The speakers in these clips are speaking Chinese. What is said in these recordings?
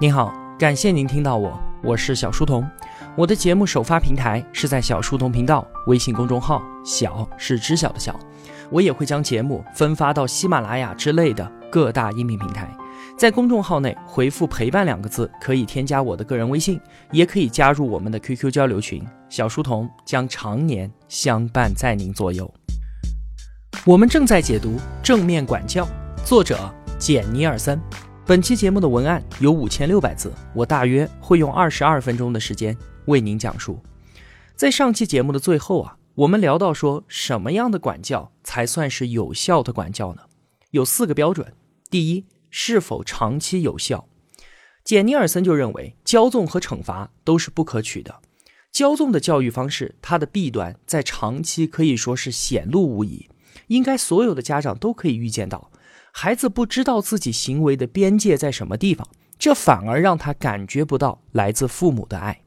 您好，感谢您听到我，我是小书童。我的节目首发平台是在小书童频道微信公众号，小是知晓的小。我也会将节目分发到喜马拉雅之类的各大音频平台。在公众号内回复“陪伴”两个字，可以添加我的个人微信，也可以加入我们的 QQ 交流群。小书童将常年相伴在您左右。我们正在解读《正面管教》，作者简尼尔森。本期节目的文案有五千六百字，我大约会用二十二分钟的时间为您讲述。在上期节目的最后啊，我们聊到说什么样的管教才算是有效的管教呢？有四个标准。第一，是否长期有效？简尼尔森就认为，骄纵和惩罚都是不可取的。骄纵的教育方式，它的弊端在长期可以说是显露无遗，应该所有的家长都可以预见到。孩子不知道自己行为的边界在什么地方，这反而让他感觉不到来自父母的爱。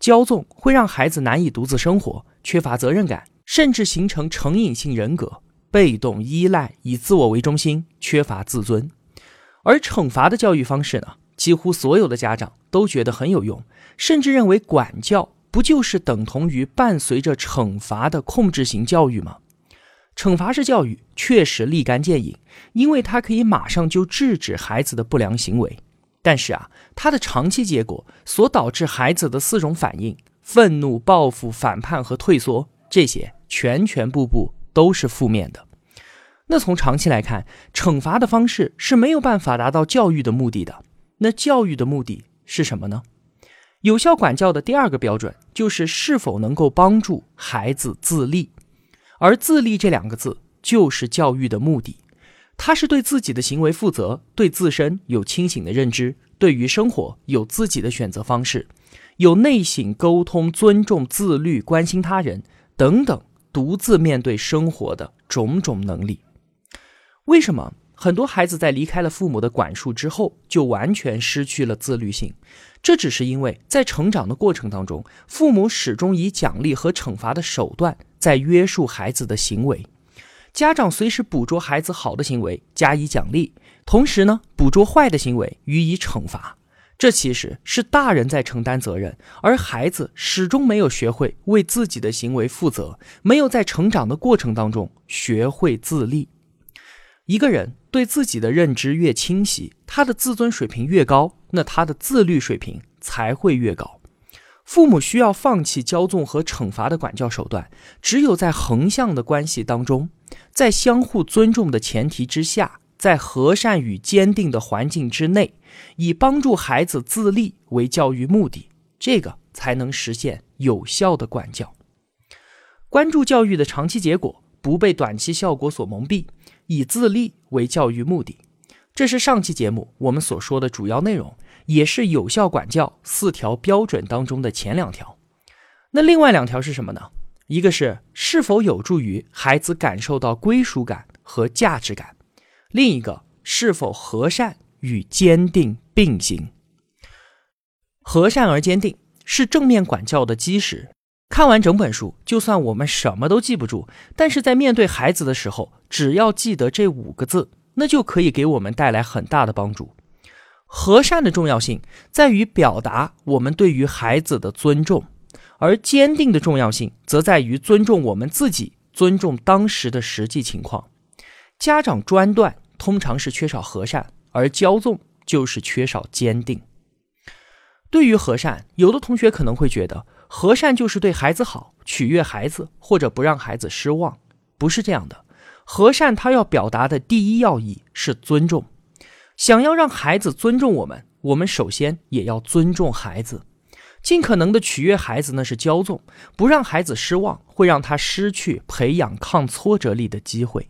骄纵会让孩子难以独自生活，缺乏责任感，甚至形成成瘾性人格，被动依赖，以自我为中心，缺乏自尊。而惩罚的教育方式呢？几乎所有的家长都觉得很有用，甚至认为管教不就是等同于伴随着惩罚的控制型教育吗？惩罚式教育确实立竿见影，因为它可以马上就制止孩子的不良行为。但是啊，它的长期结果所导致孩子的四种反应——愤怒、报复、反叛和退缩，这些全全部部都是负面的。那从长期来看，惩罚的方式是没有办法达到教育的目的的。那教育的目的是什么呢？有效管教的第二个标准就是是否能够帮助孩子自立。而自立这两个字就是教育的目的，他是对自己的行为负责，对自身有清醒的认知，对于生活有自己的选择方式，有内省、沟通、尊重、自律、关心他人等等，独自面对生活的种种能力。为什么很多孩子在离开了父母的管束之后，就完全失去了自律性？这只是因为在成长的过程当中，父母始终以奖励和惩罚的手段。在约束孩子的行为，家长随时捕捉孩子好的行为加以奖励，同时呢，捕捉坏的行为予以惩罚。这其实是大人在承担责任，而孩子始终没有学会为自己的行为负责，没有在成长的过程当中学会自立。一个人对自己的认知越清晰，他的自尊水平越高，那他的自律水平才会越高。父母需要放弃骄纵和惩罚的管教手段，只有在横向的关系当中，在相互尊重的前提之下，在和善与坚定的环境之内，以帮助孩子自立为教育目的，这个才能实现有效的管教。关注教育的长期结果，不被短期效果所蒙蔽，以自立为教育目的，这是上期节目我们所说的主要内容。也是有效管教四条标准当中的前两条，那另外两条是什么呢？一个是是否有助于孩子感受到归属感和价值感，另一个是否和善与坚定并行。和善而坚定是正面管教的基石。看完整本书，就算我们什么都记不住，但是在面对孩子的时候，只要记得这五个字，那就可以给我们带来很大的帮助。和善的重要性在于表达我们对于孩子的尊重，而坚定的重要性则在于尊重我们自己，尊重当时的实际情况。家长专断通常是缺少和善，而骄纵就是缺少坚定。对于和善，有的同学可能会觉得和善就是对孩子好，取悦孩子，或者不让孩子失望。不是这样的，和善它要表达的第一要义是尊重。想要让孩子尊重我们，我们首先也要尊重孩子，尽可能的取悦孩子，那是骄纵；不让孩子失望，会让他失去培养抗挫折力的机会。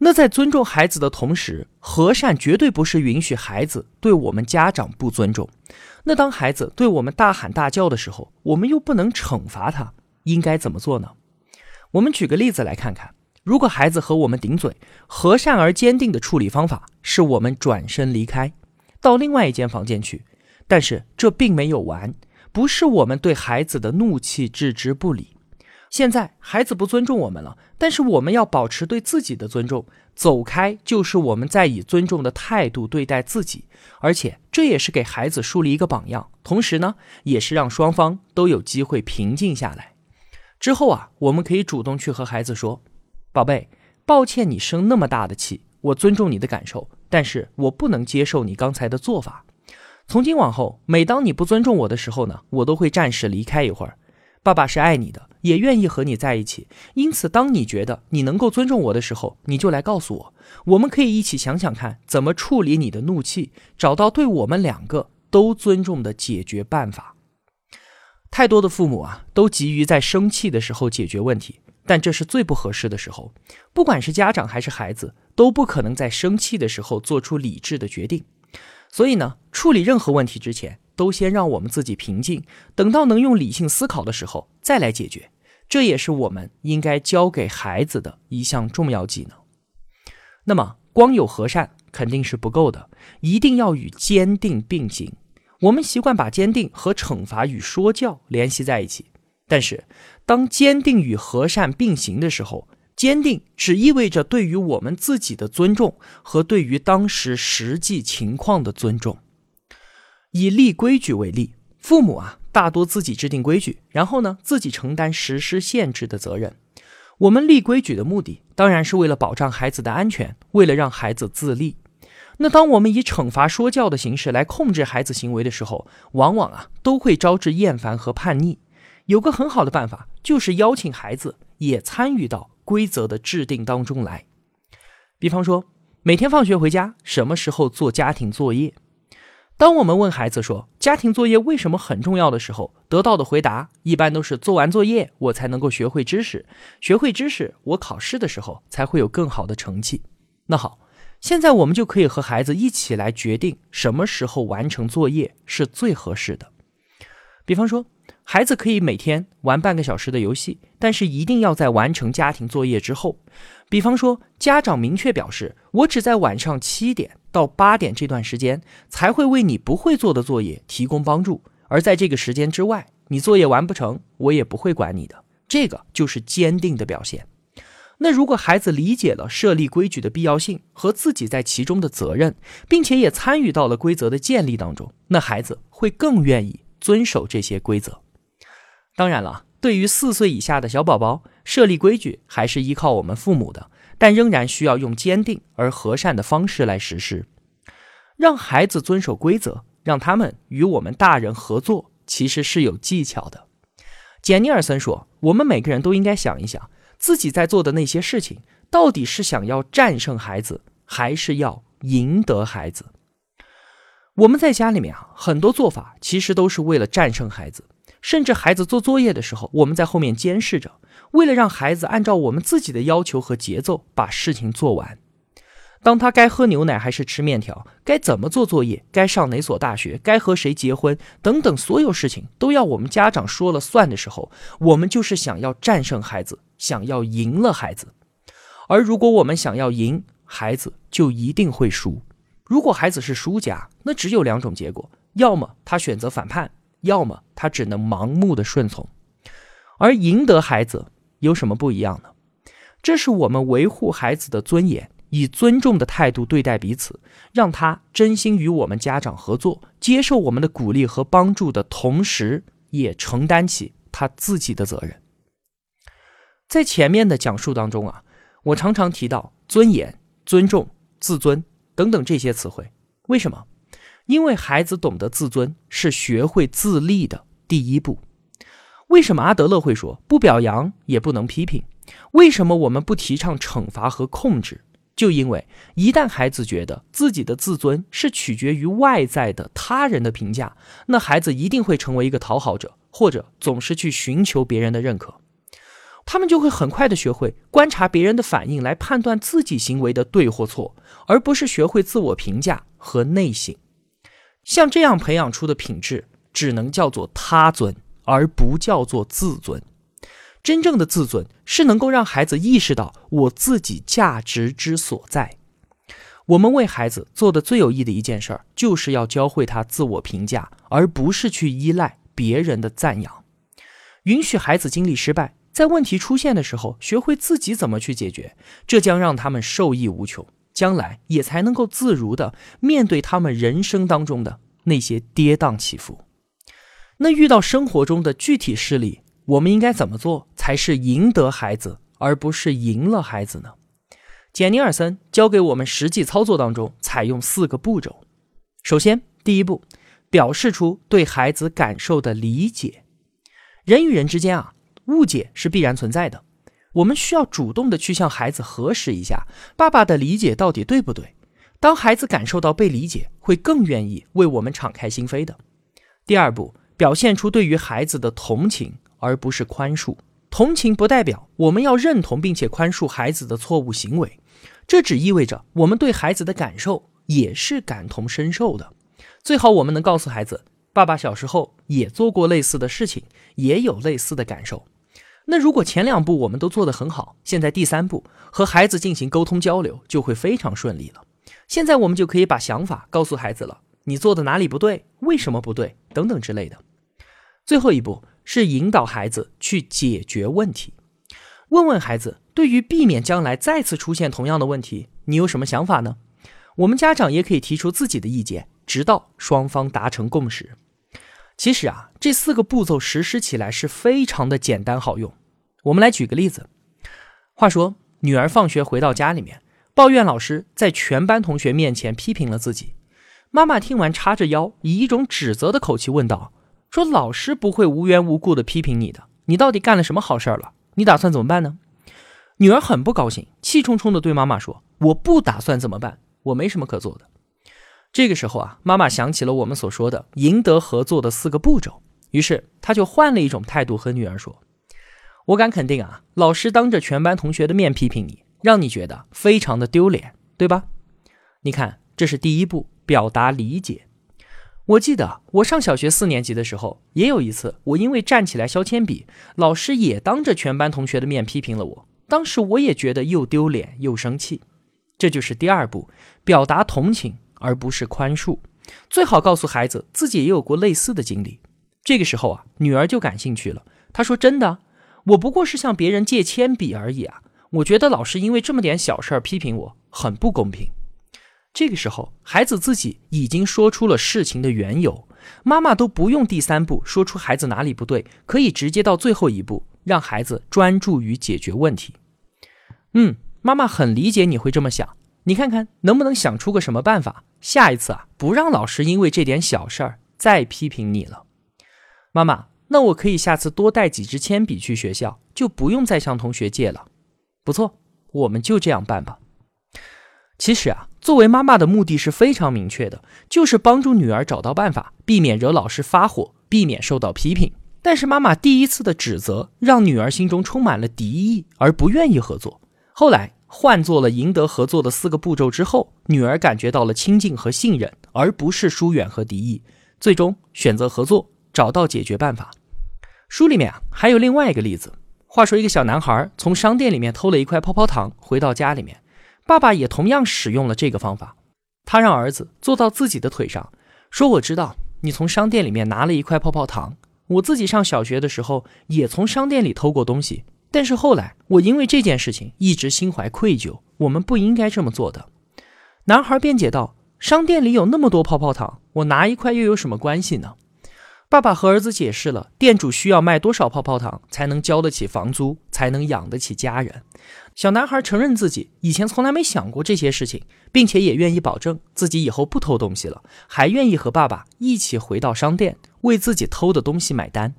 那在尊重孩子的同时，和善绝对不是允许孩子对我们家长不尊重。那当孩子对我们大喊大叫的时候，我们又不能惩罚他，应该怎么做呢？我们举个例子来看看。如果孩子和我们顶嘴，和善而坚定的处理方法是我们转身离开，到另外一间房间去。但是这并没有完，不是我们对孩子的怒气置之不理。现在孩子不尊重我们了，但是我们要保持对自己的尊重，走开就是我们在以尊重的态度对待自己，而且这也是给孩子树立一个榜样，同时呢，也是让双方都有机会平静下来。之后啊，我们可以主动去和孩子说：“宝贝，抱歉你生那么大的气，我尊重你的感受，但是我不能接受你刚才的做法。从今往后，每当你不尊重我的时候呢，我都会暂时离开一会儿。爸爸是爱你的，也愿意和你在一起，因此当你觉得你能够尊重我的时候，你就来告诉我，我们可以一起想想看怎么处理你的怒气，找到对我们两个都尊重的解决办法。”太多的父母啊，都急于在生气的时候解决问题，但这是最不合适的时候。不管是家长还是孩子，都不可能在生气的时候做出理智的决定。所以呢，处理任何问题之前，都先让我们自己平静，等到能用理性思考的时候再来解决。这也是我们应该教给孩子的一项重要技能。那么，光有和善肯定是不够的，一定要与坚定并行。我们习惯把坚定和惩罚与说教联系在一起，但是当坚定与和善并行的时候，坚定只意味着对于我们自己的尊重和对于当时实际情况的尊重。以立规矩为例，父母啊大多自己制定规矩，然后呢自己承担实施限制的责任。我们立规矩的目的当然是为了保障孩子的安全，为了让孩子自立。那当我们以惩罚说教的形式来控制孩子行为的时候，往往啊都会招致厌烦和叛逆。有个很好的办法，就是邀请孩子也参与到规则的制定当中来。比方说，每天放学回家什么时候做家庭作业？当我们问孩子说家庭作业为什么很重要的时候，得到的回答一般都是做完作业我才能够学会知识，学会知识我考试的时候才会有更好的成绩。那好。现在我们就可以和孩子一起来决定什么时候完成作业是最合适的。比方说，孩子可以每天玩半个小时的游戏，但是一定要在完成家庭作业之后。比方说，家长明确表示，我只在晚上七点到八点这段时间才会为你不会做的作业提供帮助，而在这个时间之外，你作业完不成，我也不会管你的。这个就是坚定的表现。那如果孩子理解了设立规矩的必要性和自己在其中的责任，并且也参与到了规则的建立当中，那孩子会更愿意遵守这些规则。当然了，对于四岁以下的小宝宝，设立规矩还是依靠我们父母的，但仍然需要用坚定而和善的方式来实施，让孩子遵守规则，让他们与我们大人合作，其实是有技巧的。简尼尔森说：“我们每个人都应该想一想。”自己在做的那些事情，到底是想要战胜孩子，还是要赢得孩子？我们在家里面啊，很多做法其实都是为了战胜孩子。甚至孩子做作业的时候，我们在后面监视着，为了让孩子按照我们自己的要求和节奏把事情做完。当他该喝牛奶还是吃面条，该怎么做作业，该上哪所大学，该和谁结婚等等，所有事情都要我们家长说了算的时候，我们就是想要战胜孩子，想要赢了孩子。而如果我们想要赢，孩子就一定会输。如果孩子是输家，那只有两种结果：要么他选择反叛，要么他只能盲目的顺从。而赢得孩子有什么不一样呢？这是我们维护孩子的尊严。以尊重的态度对待彼此，让他真心与我们家长合作，接受我们的鼓励和帮助的同时，也承担起他自己的责任。在前面的讲述当中啊，我常常提到尊严、尊重、自尊等等这些词汇。为什么？因为孩子懂得自尊是学会自立的第一步。为什么阿德勒会说不表扬也不能批评？为什么我们不提倡惩罚和控制？就因为一旦孩子觉得自己的自尊是取决于外在的他人的评价，那孩子一定会成为一个讨好者，或者总是去寻求别人的认可。他们就会很快的学会观察别人的反应来判断自己行为的对或错，而不是学会自我评价和内省。像这样培养出的品质，只能叫做他尊，而不叫做自尊。真正的自尊是能够让孩子意识到我自己价值之所在。我们为孩子做的最有益的一件事儿，就是要教会他自我评价，而不是去依赖别人的赞扬。允许孩子经历失败，在问题出现的时候，学会自己怎么去解决，这将让他们受益无穷，将来也才能够自如的面对他们人生当中的那些跌宕起伏。那遇到生活中的具体事例，我们应该怎么做才是赢得孩子，而不是赢了孩子呢？简尼尔森教给我们实际操作当中采用四个步骤。首先，第一步，表示出对孩子感受的理解。人与人之间啊，误解是必然存在的，我们需要主动的去向孩子核实一下，爸爸的理解到底对不对？当孩子感受到被理解，会更愿意为我们敞开心扉的。第二步。表现出对于孩子的同情，而不是宽恕。同情不代表我们要认同并且宽恕孩子的错误行为，这只意味着我们对孩子的感受也是感同身受的。最好我们能告诉孩子，爸爸小时候也做过类似的事情，也有类似的感受。那如果前两步我们都做得很好，现在第三步和孩子进行沟通交流就会非常顺利了。现在我们就可以把想法告诉孩子了，你做的哪里不对，为什么不对，等等之类的。最后一步是引导孩子去解决问题，问问孩子，对于避免将来再次出现同样的问题，你有什么想法呢？我们家长也可以提出自己的意见，直到双方达成共识。其实啊，这四个步骤实施起来是非常的简单好用。我们来举个例子。话说，女儿放学回到家里面，抱怨老师在全班同学面前批评了自己。妈妈听完，叉着腰，以一种指责的口气问道。说老师不会无缘无故的批评你的，你到底干了什么好事了？你打算怎么办呢？女儿很不高兴，气冲冲的对妈妈说：“我不打算怎么办，我没什么可做的。”这个时候啊，妈妈想起了我们所说的赢得合作的四个步骤，于是她就换了一种态度和女儿说：“我敢肯定啊，老师当着全班同学的面批评你，让你觉得非常的丢脸，对吧？你看，这是第一步，表达理解。”我记得我上小学四年级的时候，也有一次，我因为站起来削铅笔，老师也当着全班同学的面批评了我。当时我也觉得又丢脸又生气。这就是第二步，表达同情而不是宽恕。最好告诉孩子自己也有过类似的经历。这个时候啊，女儿就感兴趣了。她说：“真的，我不过是向别人借铅笔而已啊。我觉得老师因为这么点小事儿批评我，很不公平。”这个时候，孩子自己已经说出了事情的缘由，妈妈都不用第三步说出孩子哪里不对，可以直接到最后一步，让孩子专注于解决问题。嗯，妈妈很理解你会这么想，你看看能不能想出个什么办法，下一次啊，不让老师因为这点小事儿再批评你了。妈妈，那我可以下次多带几支铅笔去学校，就不用再向同学借了。不错，我们就这样办吧。其实啊。作为妈妈的目的是非常明确的，就是帮助女儿找到办法，避免惹老师发火，避免受到批评。但是妈妈第一次的指责，让女儿心中充满了敌意，而不愿意合作。后来换做了赢得合作的四个步骤之后，女儿感觉到了亲近和信任，而不是疏远和敌意，最终选择合作，找到解决办法。书里面啊还有另外一个例子，话说一个小男孩从商店里面偷了一块泡泡糖，回到家里面。爸爸也同样使用了这个方法，他让儿子坐到自己的腿上，说：“我知道你从商店里面拿了一块泡泡糖，我自己上小学的时候也从商店里偷过东西，但是后来我因为这件事情一直心怀愧疚，我们不应该这么做的。”男孩辩解道：“商店里有那么多泡泡糖，我拿一块又有什么关系呢？”爸爸和儿子解释了店主需要卖多少泡泡糖才能交得起房租，才能养得起家人。小男孩承认自己以前从来没想过这些事情，并且也愿意保证自己以后不偷东西了，还愿意和爸爸一起回到商店为自己偷的东西买单。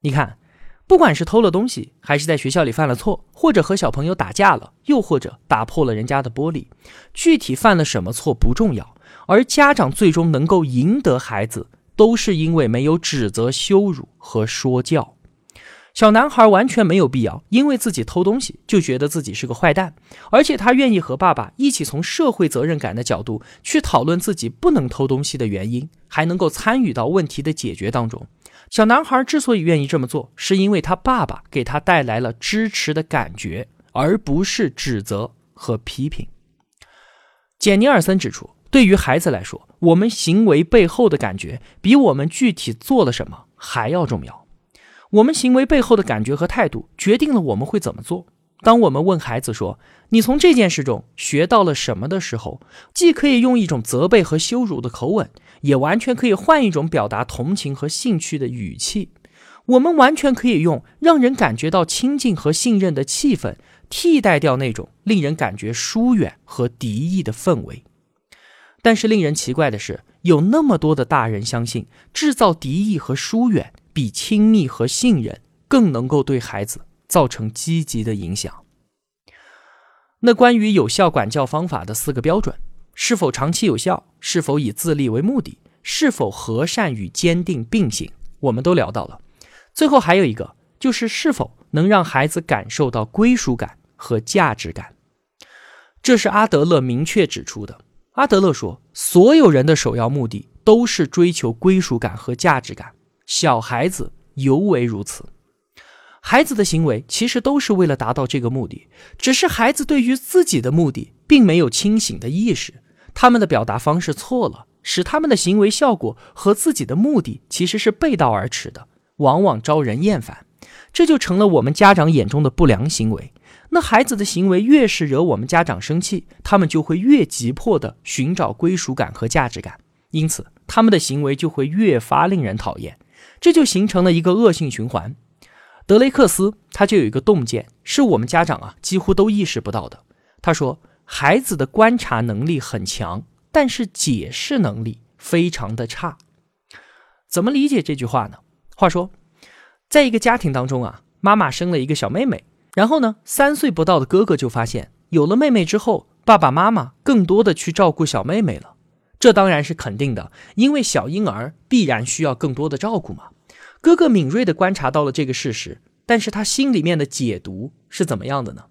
你看，不管是偷了东西，还是在学校里犯了错，或者和小朋友打架了，又或者打破了人家的玻璃，具体犯了什么错不重要，而家长最终能够赢得孩子。都是因为没有指责、羞辱和说教。小男孩完全没有必要因为自己偷东西就觉得自己是个坏蛋，而且他愿意和爸爸一起从社会责任感的角度去讨论自己不能偷东西的原因，还能够参与到问题的解决当中。小男孩之所以愿意这么做，是因为他爸爸给他带来了支持的感觉，而不是指责和批评。简尼尔森指出。对于孩子来说，我们行为背后的感觉比我们具体做了什么还要重要。我们行为背后的感觉和态度，决定了我们会怎么做。当我们问孩子说：“你从这件事中学到了什么？”的时候，既可以用一种责备和羞辱的口吻，也完全可以换一种表达同情和兴趣的语气。我们完全可以用让人感觉到亲近和信任的气氛，替代掉那种令人感觉疏远和敌意的氛围。但是令人奇怪的是，有那么多的大人相信，制造敌意和疏远比亲密和信任更能够对孩子。造成积极的影响。那关于有效管教方法的四个标准，是否长期有效？是否以自立为目的？是否和善与坚定并行？我们都聊到了。最后还有一个，就是是否能让孩子感受到归属感和价值感。这是阿德勒明确指出的。阿德勒说，所有人的首要目的都是追求归属感和价值感，小孩子尤为如此。孩子的行为其实都是为了达到这个目的，只是孩子对于自己的目的并没有清醒的意识，他们的表达方式错了，使他们的行为效果和自己的目的其实是背道而驰的，往往招人厌烦，这就成了我们家长眼中的不良行为。那孩子的行为越是惹我们家长生气，他们就会越急迫的寻找归属感和价值感，因此他们的行为就会越发令人讨厌，这就形成了一个恶性循环。德雷克斯他就有一个洞见，是我们家长啊几乎都意识不到的。他说，孩子的观察能力很强，但是解释能力非常的差。怎么理解这句话呢？话说，在一个家庭当中啊，妈妈生了一个小妹妹，然后呢，三岁不到的哥哥就发现，有了妹妹之后，爸爸妈妈更多的去照顾小妹妹了。这当然是肯定的，因为小婴儿必然需要更多的照顾嘛。哥哥敏锐地观察到了这个事实，但是他心里面的解读是怎么样的呢？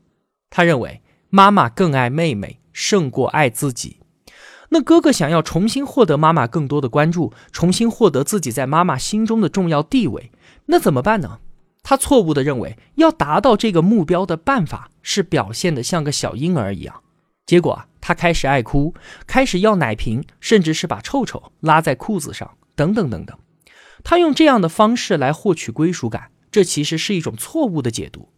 他认为妈妈更爱妹妹胜过爱自己。那哥哥想要重新获得妈妈更多的关注，重新获得自己在妈妈心中的重要地位，那怎么办呢？他错误地认为要达到这个目标的办法是表现得像个小婴儿一样。结果啊，他开始爱哭，开始要奶瓶，甚至是把臭臭拉在裤子上，等等等等。他用这样的方式来获取归属感，这其实是一种错误的解读。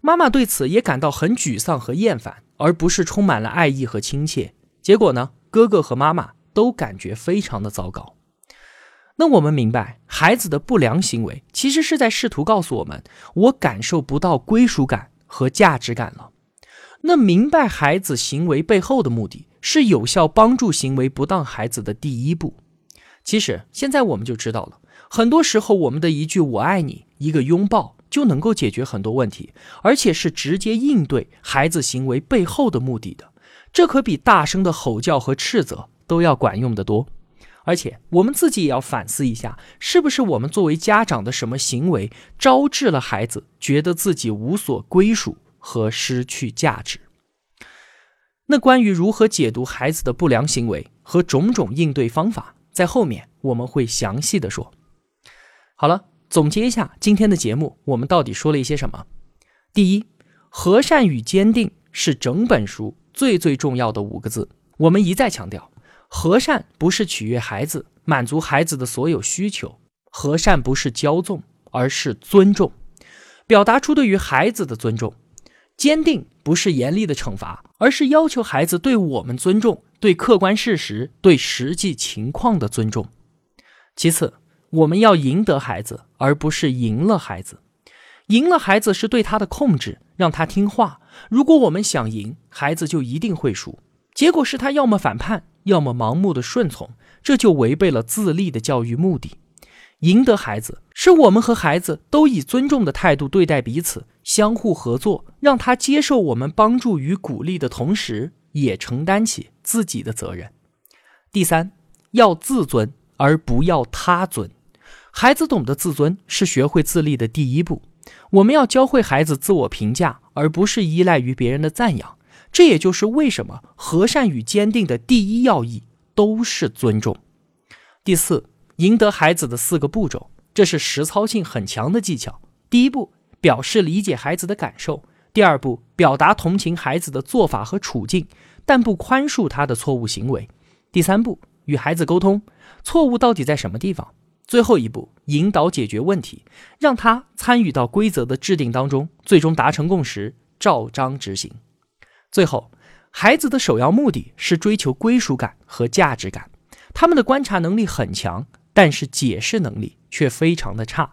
妈妈对此也感到很沮丧和厌烦，而不是充满了爱意和亲切。结果呢，哥哥和妈妈都感觉非常的糟糕。那我们明白，孩子的不良行为其实是在试图告诉我们：我感受不到归属感和价值感了。那明白孩子行为背后的目的，是有效帮助行为不当孩子的第一步。其实现在我们就知道了。很多时候，我们的一句“我爱你”，一个拥抱就能够解决很多问题，而且是直接应对孩子行为背后的目的的。这可比大声的吼叫和斥责都要管用的多。而且，我们自己也要反思一下，是不是我们作为家长的什么行为，招致了孩子觉得自己无所归属和失去价值？那关于如何解读孩子的不良行为和种种应对方法，在后面我们会详细的说。好了，总结一下今天的节目，我们到底说了一些什么？第一，和善与坚定是整本书最最重要的五个字。我们一再强调，和善不是取悦孩子，满足孩子的所有需求；和善不是骄纵，而是尊重，表达出对于孩子的尊重；坚定不是严厉的惩罚，而是要求孩子对我们尊重，对客观事实、对实际情况的尊重。其次。我们要赢得孩子，而不是赢了孩子。赢了孩子是对他的控制，让他听话。如果我们想赢孩子，就一定会输。结果是他要么反叛，要么盲目的顺从，这就违背了自立的教育目的。赢得孩子，是我们和孩子都以尊重的态度对待彼此，相互合作，让他接受我们帮助与鼓励的同时，也承担起自己的责任。第三，要自尊，而不要他尊。孩子懂得自尊是学会自立的第一步。我们要教会孩子自我评价，而不是依赖于别人的赞扬。这也就是为什么和善与坚定的第一要义都是尊重。第四，赢得孩子的四个步骤，这是实操性很强的技巧。第一步，表示理解孩子的感受；第二步，表达同情孩子的做法和处境，但不宽恕他的错误行为；第三步，与孩子沟通，错误到底在什么地方。最后一步，引导解决问题，让他参与到规则的制定当中，最终达成共识，照章执行。最后，孩子的首要目的是追求归属感和价值感，他们的观察能力很强，但是解释能力却非常的差。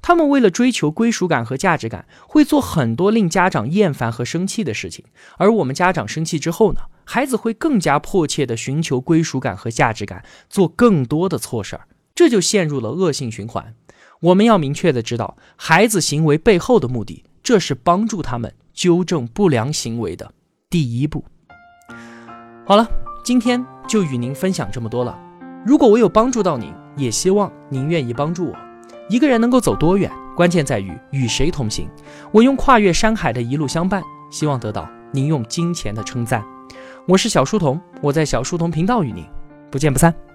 他们为了追求归属感和价值感，会做很多令家长厌烦和生气的事情。而我们家长生气之后呢，孩子会更加迫切地寻求归属感和价值感，做更多的错事儿。这就陷入了恶性循环。我们要明确的知道孩子行为背后的目的，这是帮助他们纠正不良行为的第一步。好了，今天就与您分享这么多了。如果我有帮助到您，也希望您愿意帮助我。一个人能够走多远，关键在于与谁同行。我用跨越山海的一路相伴，希望得到您用金钱的称赞。我是小书童，我在小书童频道与您不见不散。